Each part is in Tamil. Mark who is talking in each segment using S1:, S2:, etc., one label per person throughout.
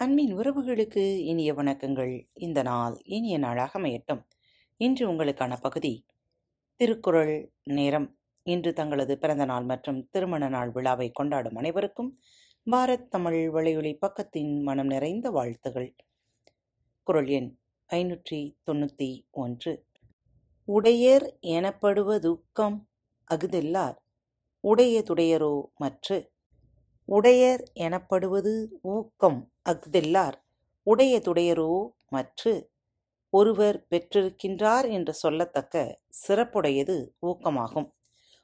S1: அன்பின் உறவுகளுக்கு இனிய வணக்கங்கள். இந்த நாள் இனிய நாளாக அமையட்டும். இன்று உங்களுக்கான பகுதி திருக்குறள் நேரம். இன்று தங்களது பிறந்த நாள் மற்றும் திருமண நாள் விழாவை கொண்டாடும் அனைவருக்கும் பாரத் தமிழ் வலையொலி பக்கத்தின் மனம் நிறைந்த வாழ்த்துகள். குரல் எண் ஐநூற்றி தொண்ணூற்றி ஒன்று. உடையர் எனப்படுவதுக்கம் அகுதெல்லார் உடைய துடையரோ மற்று. உடையர் எனப்படுவது ஊக்கம் அஃதெல்லார் உடைய துடையரோ மற்று ஒருவர் பெற்றிருக்கின்றார் என்று சொல்லத்தக்க சிறப்புடையது ஊக்கமாகும்.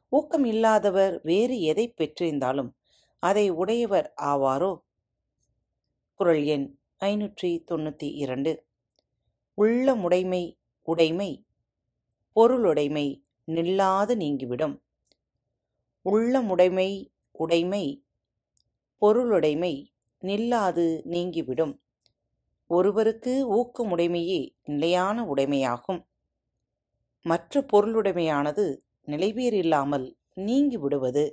S1: ஊக்கம் இல்லாதவர் வேறு எதை பெற்றிருந்தாலும் அதை உடையவர் ஆவாரோ? குரல் எண் ஐநூற்றி தொண்ணூற்றி இரண்டு. உள்ளமுடைமை உடைமை பொருளுடைமை நில்லாது நீங்கிவிடும். உள்ளமுடைமை உடைமை பொருளுடைமை நில்லாது நீங்கிவிடும். ஒருவருக்கு ஊக்கமுடைமையே நிலையான உடைமையாகும். மற்ற பொருளுடைமையானது நிலைவேறில்லாமல் நீங்கிவிடுவது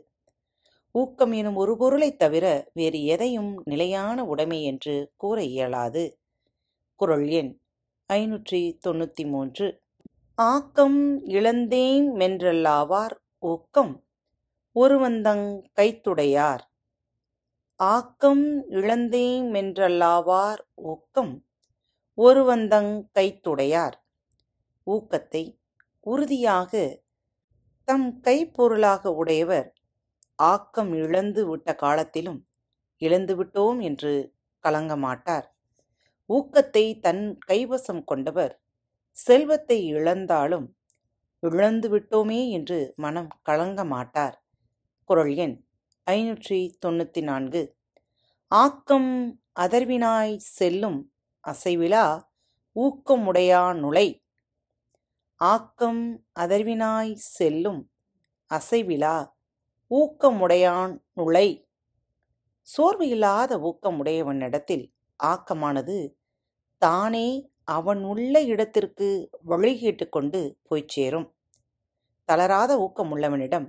S1: ஊக்கம் எனும் ஒரு பொருளைத் தவிர வேறு எதையும் நிலையான உடைமை என்று கூற இயலாது. குரல் எண் ஐநூற்றி தொண்ணூற்றி மூன்று. ஆக்கம் இழந்தேம் மென்றல்லாவார் ஊக்கம் ஒருவந்தங் கைத்துடையார். ஆக்கம் இழந்தேமென்றல்லாவார் ஊக்கம் ஒருவந்தங் கைத்துடையார். ஊக்கத்தை உறுதியாக தம் கைப்பொருளாக உடையவர் ஆக்கம் இழந்து விட்ட காலத்திலும் இழந்துவிட்டோம் என்று கலங்கமாட்டார். ஊக்கத்தை தன் கைவசம் கொண்டவர் செல்வத்தை இழந்தாலும் இழந்து விட்டோமே என்று மனம் கலங்க மாட்டார் குரல் எண் ஐநூற்றி தொண்ணூற்றி நான்கு ஆக்கம் அதர்வினாய் செல்லும் அசைவிலா ஊக்கமுடையா நுழை ஆக்கம் அதர்வினாய் செல்லும் அசைவிலா ஊக்கமுடையான் நுழை சோர்வு இல்லாத ஊக்கமுடையவனிடத்தில் ஆக்கமானது தானே அவன் உள்ள இடத்திற்கு வழிகேட்டு கொண்டு போய்ச்சேரும் தளராத ஊக்கமுள்ளவனிடம்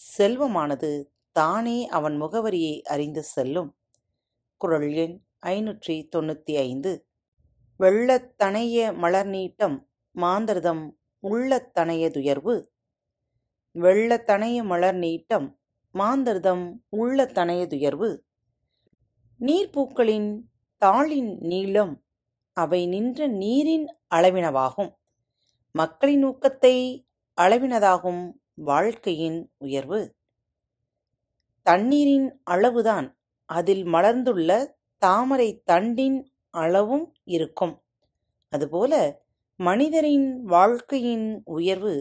S1: செல்வமானது தானே அவன் முகவரியை அறிந்து செல்லும். குரல் எண் ஐநூற்றி தொண்ணூற்றி ஐந்து. வெள்ளத்தனைய மலர் நீட்டம் மாந்தர்தம் உள்ளத்தனையதுயர்வு வெள்ளத்தனைய மலர் நீட்டம் மாந்தர்தம் உள்ளத்தனையதுயர்வு நீர்ப்பூக்களின் தாளின் நீளம் அவை நின்ற நீரின் அளவினவாகும். மக்களின் ஊக்கத்தை அளவினதாகும் வாழ்க்கையின் உயர்வு. தண்ணீரின் அளவுதான் அதில் மலர்ந்துள்ள தாமரை தண்டின் அளவும் இருக்கும். அதுபோல மனிதரின் வாழ்க்கையின் உயர்வு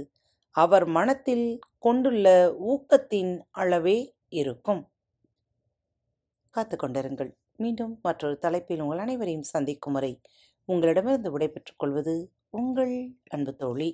S1: அவர் மனத்தில் கொண்டுள்ள ஊக்கத்தின் அளவே இருக்கும். காத்துக்கொண்டிருங்கள். மீண்டும் மற்றொரு தலைப்பில் உங்கள் அனைவரையும் சந்திக்கும் வரை உங்களிடமிருந்து விடைபெற்றுக் கொள்வது உங்கள் அன்பு தோழி.